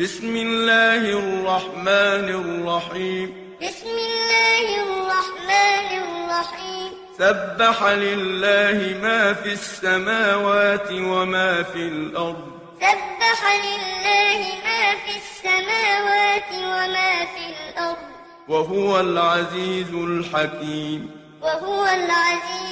بسم الله الرحمن الرحيم بسم الله الرحمن الرحيم سبح لله ما في السماوات وما في الأرض سبح لله ما في السماوات وما في الأرض وهو العزيز الحكيم وهو العزيز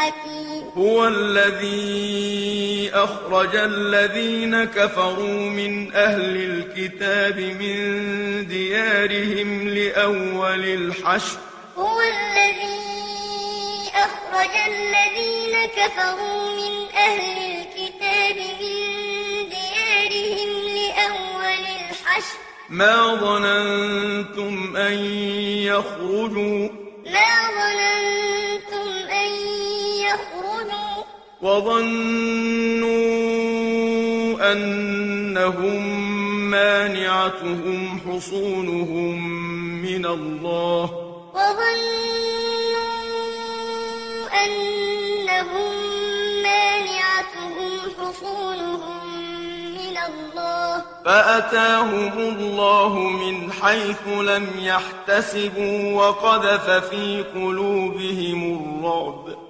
الحكيم. هو الذي أخرج الذين كفروا من أهل الكتاب من ديارهم لأول الحشر. هو الذي أخرج الذين كفروا من أهل الكتاب من ديارهم لأول الحشر. ما ظننتم أن يخرجوا؟ ما ظننتم وظنوا أنهم مانعتهم حصونهم من الله. وظنوا أنهم مانعتهم حصونهم من الله. فأتاهم الله من حيث لم يحتسبوا وقذف في قلوبهم الرعب.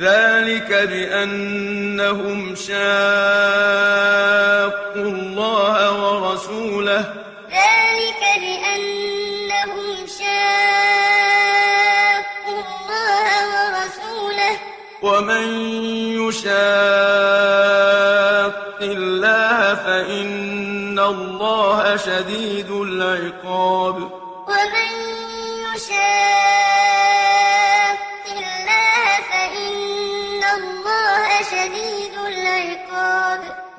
ذلك بأنهم شاقوا الله ورسوله. ذلك بأنهم شاقوا الله ورسوله. ومن يشاق الله فإن الله شديد العقاب. ومن يشاق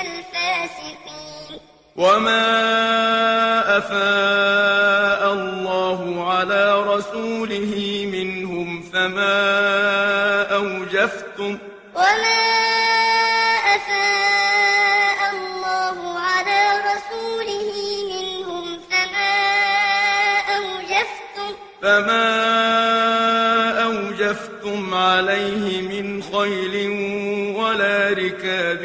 الفاسقين. وما أفاء الله على رسوله منهم فما أوجفتم وما أفاء الله على رسوله منهم فما أوجفتم فما أوجفتم عليه من خيل ولا ركاب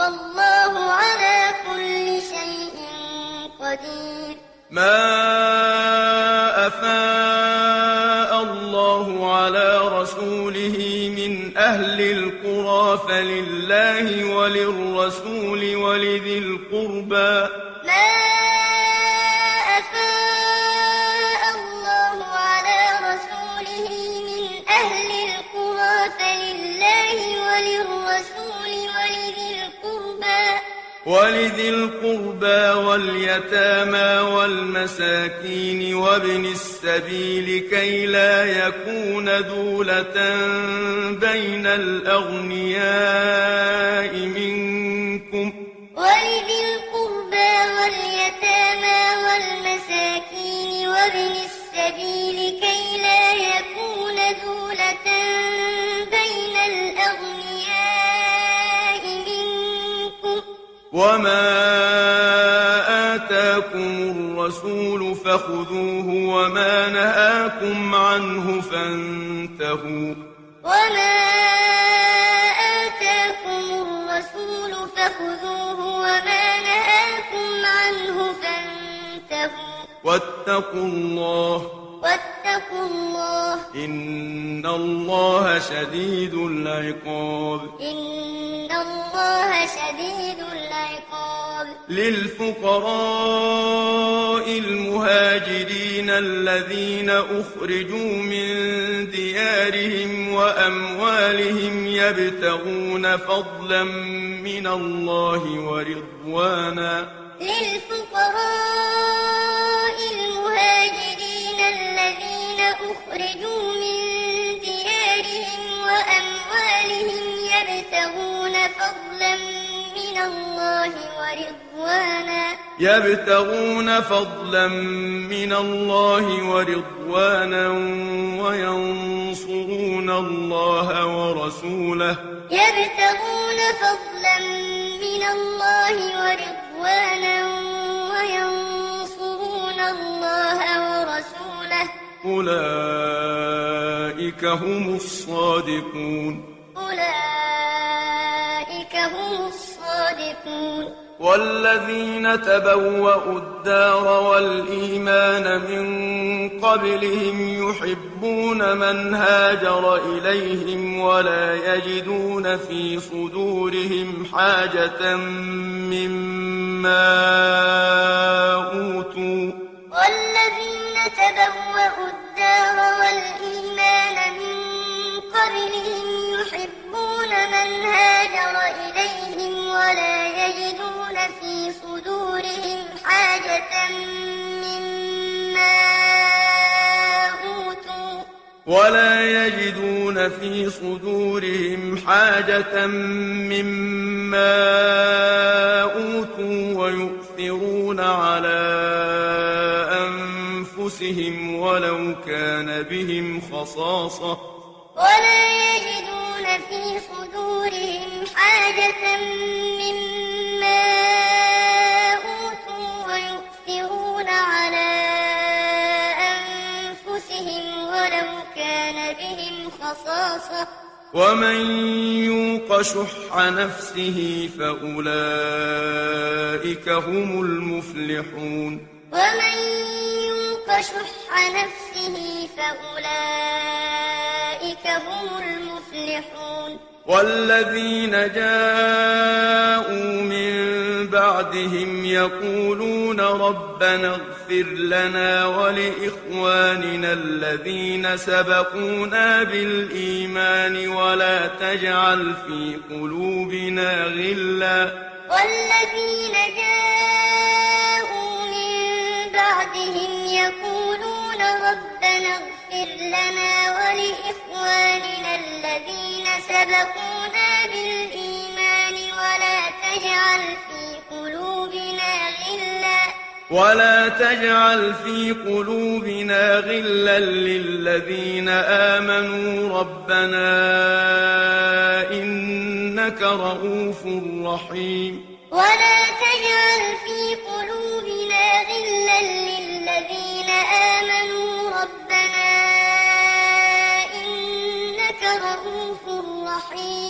والله على كل شيء قدير. ما أفاء الله على رسوله من أهل القرى فلله وللرسول ولذي القربى. ولذي القربى واليتامى والمساكين وابن السبيل كي لا يكون دولة بين الأغنياء منكم. ولذي القربى واليتامى والمساكين وابن السبيل كي لا يكون وما آتاكم الرسول فخذوه وما نهاكم عنه فانتهوا. وما آتاكم الرسول فخذوه وما نهاكم عنه فانتهوا. واتقوا الله واتقوا الله. إن الله شديد العقاب. إن الله شديد العقاب. للفقراء المهاجرين الذين أخرجوا من ديارهم وأموالهم يبتغون فضلا من الله ورضوانا. للفقراء أخرجوا من ديارهم وأموالهم يبتغون فضلا من الله ورضوانا. يبتغون فضلا من الله ورضوانا وينصرون الله ورسوله. يبتغون فضلا من الله ورضوانا. أولئك هم الصادقون. أولئك هم الصادقون. والذين تبوأوا الدار والإيمان من قبلهم يحبون من هاجر إليهم ولا يجدون في صدورهم حاجة مما ولا يجدون في صدورهم حاجة مما أوتوا ويؤثرون على أنفسهم ولو كان بهم خصاصة. ولا يجدون في صدورهم حاجة مما ومن يوق شح نفسه فأولئك هم المفلحون. ومن يوق شح نفسه فأولئك هم المفلحون. والذين جاءوا من بعدهم يقولون ربنا اغفر لنا ولإخواننا الذين سبقونا بالإيمان ولا تجعل في قلوبنا غلا. والذين جاءوا من بعدهم يقولون ربنا اغفر لنا ولإخواننا الذين سبقونا بالإيمان ولا تجعل في ولا تجعل في قلوبنا غلا للذين آمنوا ربنا إنك رؤوف رحيم. ولا تجعل في قلوبنا غلا للذين آمنوا ربنا إنك رؤوف رحيم.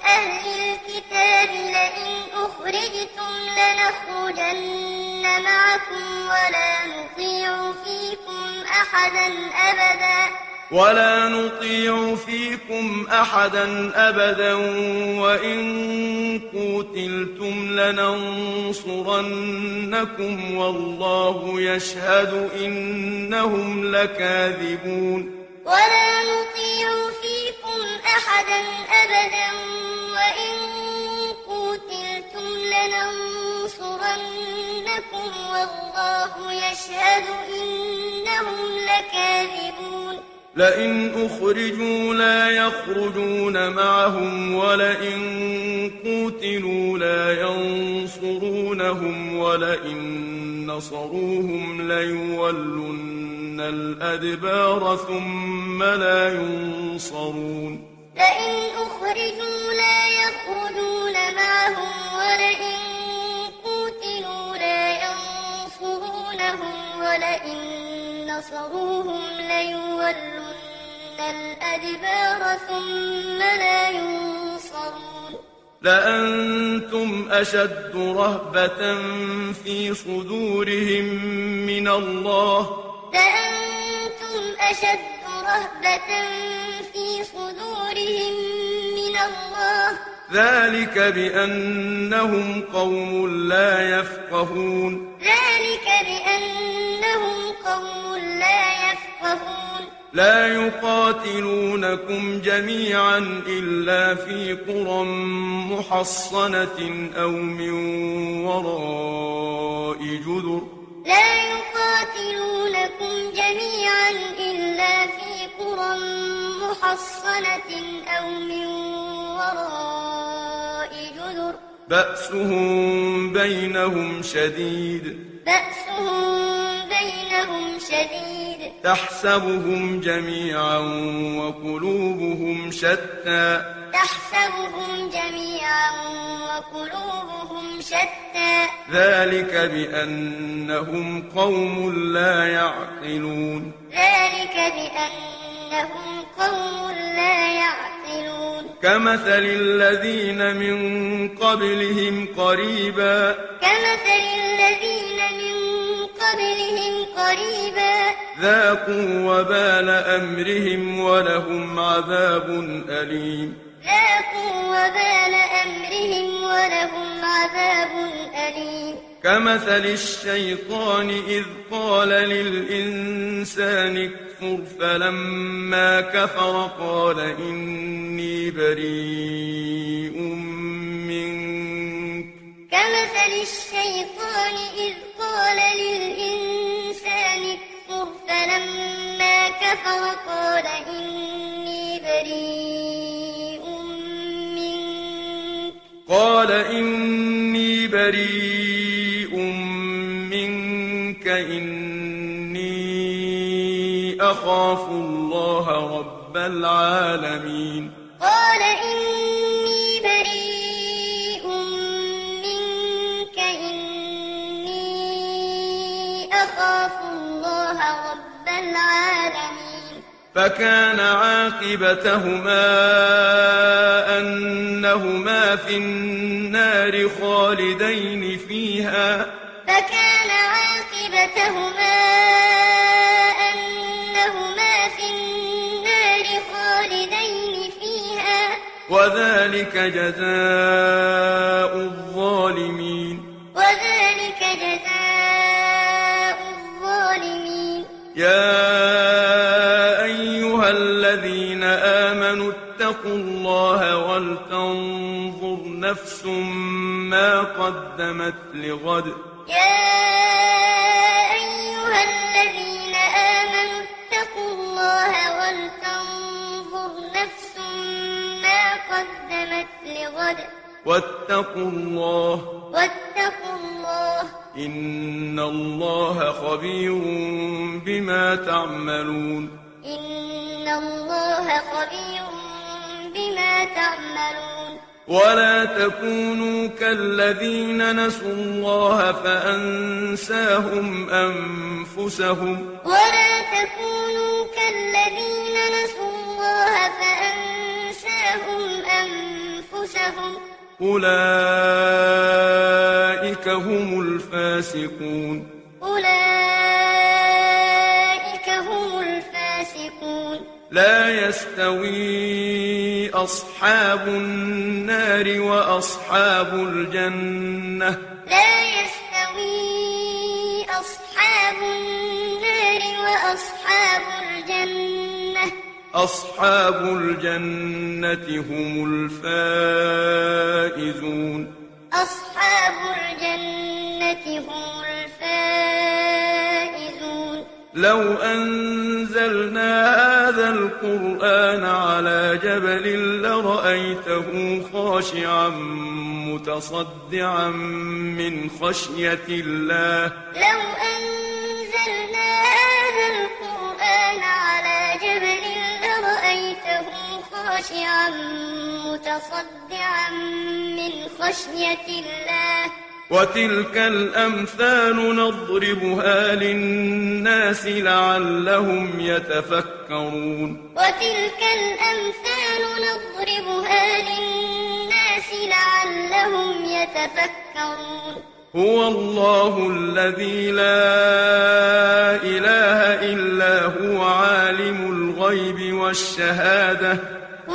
من أهل الكتاب لئن أخرجتم لنخرجن معكم ولا نطيع فيكم أحدا أبدا. ولا نطيع فيكم أحدا أبدا وإن قوتلتم لننصرنكم والله يشهد إنهم لكاذبون. ولا نطيع فيكم أحدا أبدا وإن قوتلتم لننصرنكم والله يشهد إنهم لكاذبون لئن أخرجوا لا يخرجون معهم ولئن قوتلوا لا ينصرونهم ولئن نصروهم ليولن الأدبار ثم لا ينصرون لئن أخرجوا لا يخرجون معهم ولئن قوتلوا لا ينصرونهم ولئن نصروهم ليولن الأدبار ثم لا ينصرون. لأنتم أشد رهبة في صدورهم من الله. لأنتم أشد رهبة في صدورهم من الله. ذلك بأنهم قوم لا يفقهون. ذلك بأنهم قوم لا يفقهون. لا يقاتلونكم جميعا إلا في قرى محصنة أو من وراء محصنة أو من وراء جدر بأسهم بينهم شديد بأسهم بينهم شديد تحسبهم جميعا وقلوبهم شتى تحسبهم جميعا وقلوبهم شتى ذلك بأنهم قوم لا يعقلون ذلك بأنهم قوم لا يعقلون. كمثل الذين من قبلهم قريبا. كمثل الذين من قبلهم قريبا. ذاقوا وبال أمرهم ولهم عذاب أليم. ذاقوا وبال أمرهم ولهم عذاب أليم. كمثل الشيطان إذ قال للإنسان اكفر فلما كفر قال إني بريء منك. كمثل الشيطان إذ قال للإنسان اكفر فلما كفر قال إني بريء منك. قال إني بريء أخاف الله رب العالمين. قال إني بريء منك إني أخاف الله رب العالمين. فكان عاقبتهما أنهما في النار خالدين فيها. فكان عاقبتهما وذلك جزاء الظالمين. وذلك جزاء الظالمين. يا أيها الذين آمنوا اتقوا الله ولتنظر نفس ما قدمت لغد. يا أيها الذين آمنوا اتقوا الله ولتنظر قدمت لغد. واتقوا الله. واتقوا الله. إن الله خبير بما تعملون. إن الله خبير بما تعملون. ولا تكونوا كالذين نسوا الله فأنساهم أنفسهم. ولا تكونوا كالذين نسوا أنفسهم أولئك هم الفاسقون. أولئك هم الفاسقون. لا يستوي أصحاب النار وأصحاب الجنة. لا أصحاب الجنة هم الفائزون. أصحاب الجنة هم الفائزون. لو أنزلنا هذا القرآن على جبل لرأيته خاشعا متصدعا من خشية الله. لو أنزلنا خاشعا متصدعا من خشية الله وتلك الأمثال نضربها للناس لعلهم يتفكرون وتلك الأمثال نضربها للناس لعلهم يتفكرون هو الله الذي لا إله إلا هو عالم الغيب والشهادة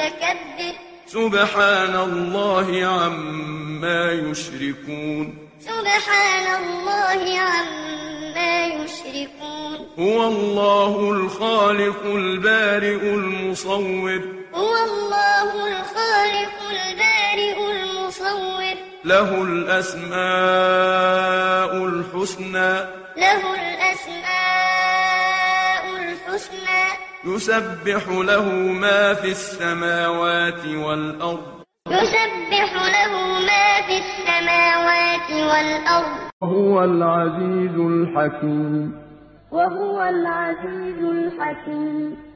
المتكبر سبحان الله عما يشركون. سبحان الله عما يشركون. هو الله الخالق البارئ المصور. هو الله الخالق البارئ المصور. له الأسماء الحسنى. له الأسماء الحسنى. يسبح له ما في السماوات والأرض. يسبح له ما في السماوات والأرض. هو العزيز الحكيم. وهو العزيز الحكيم.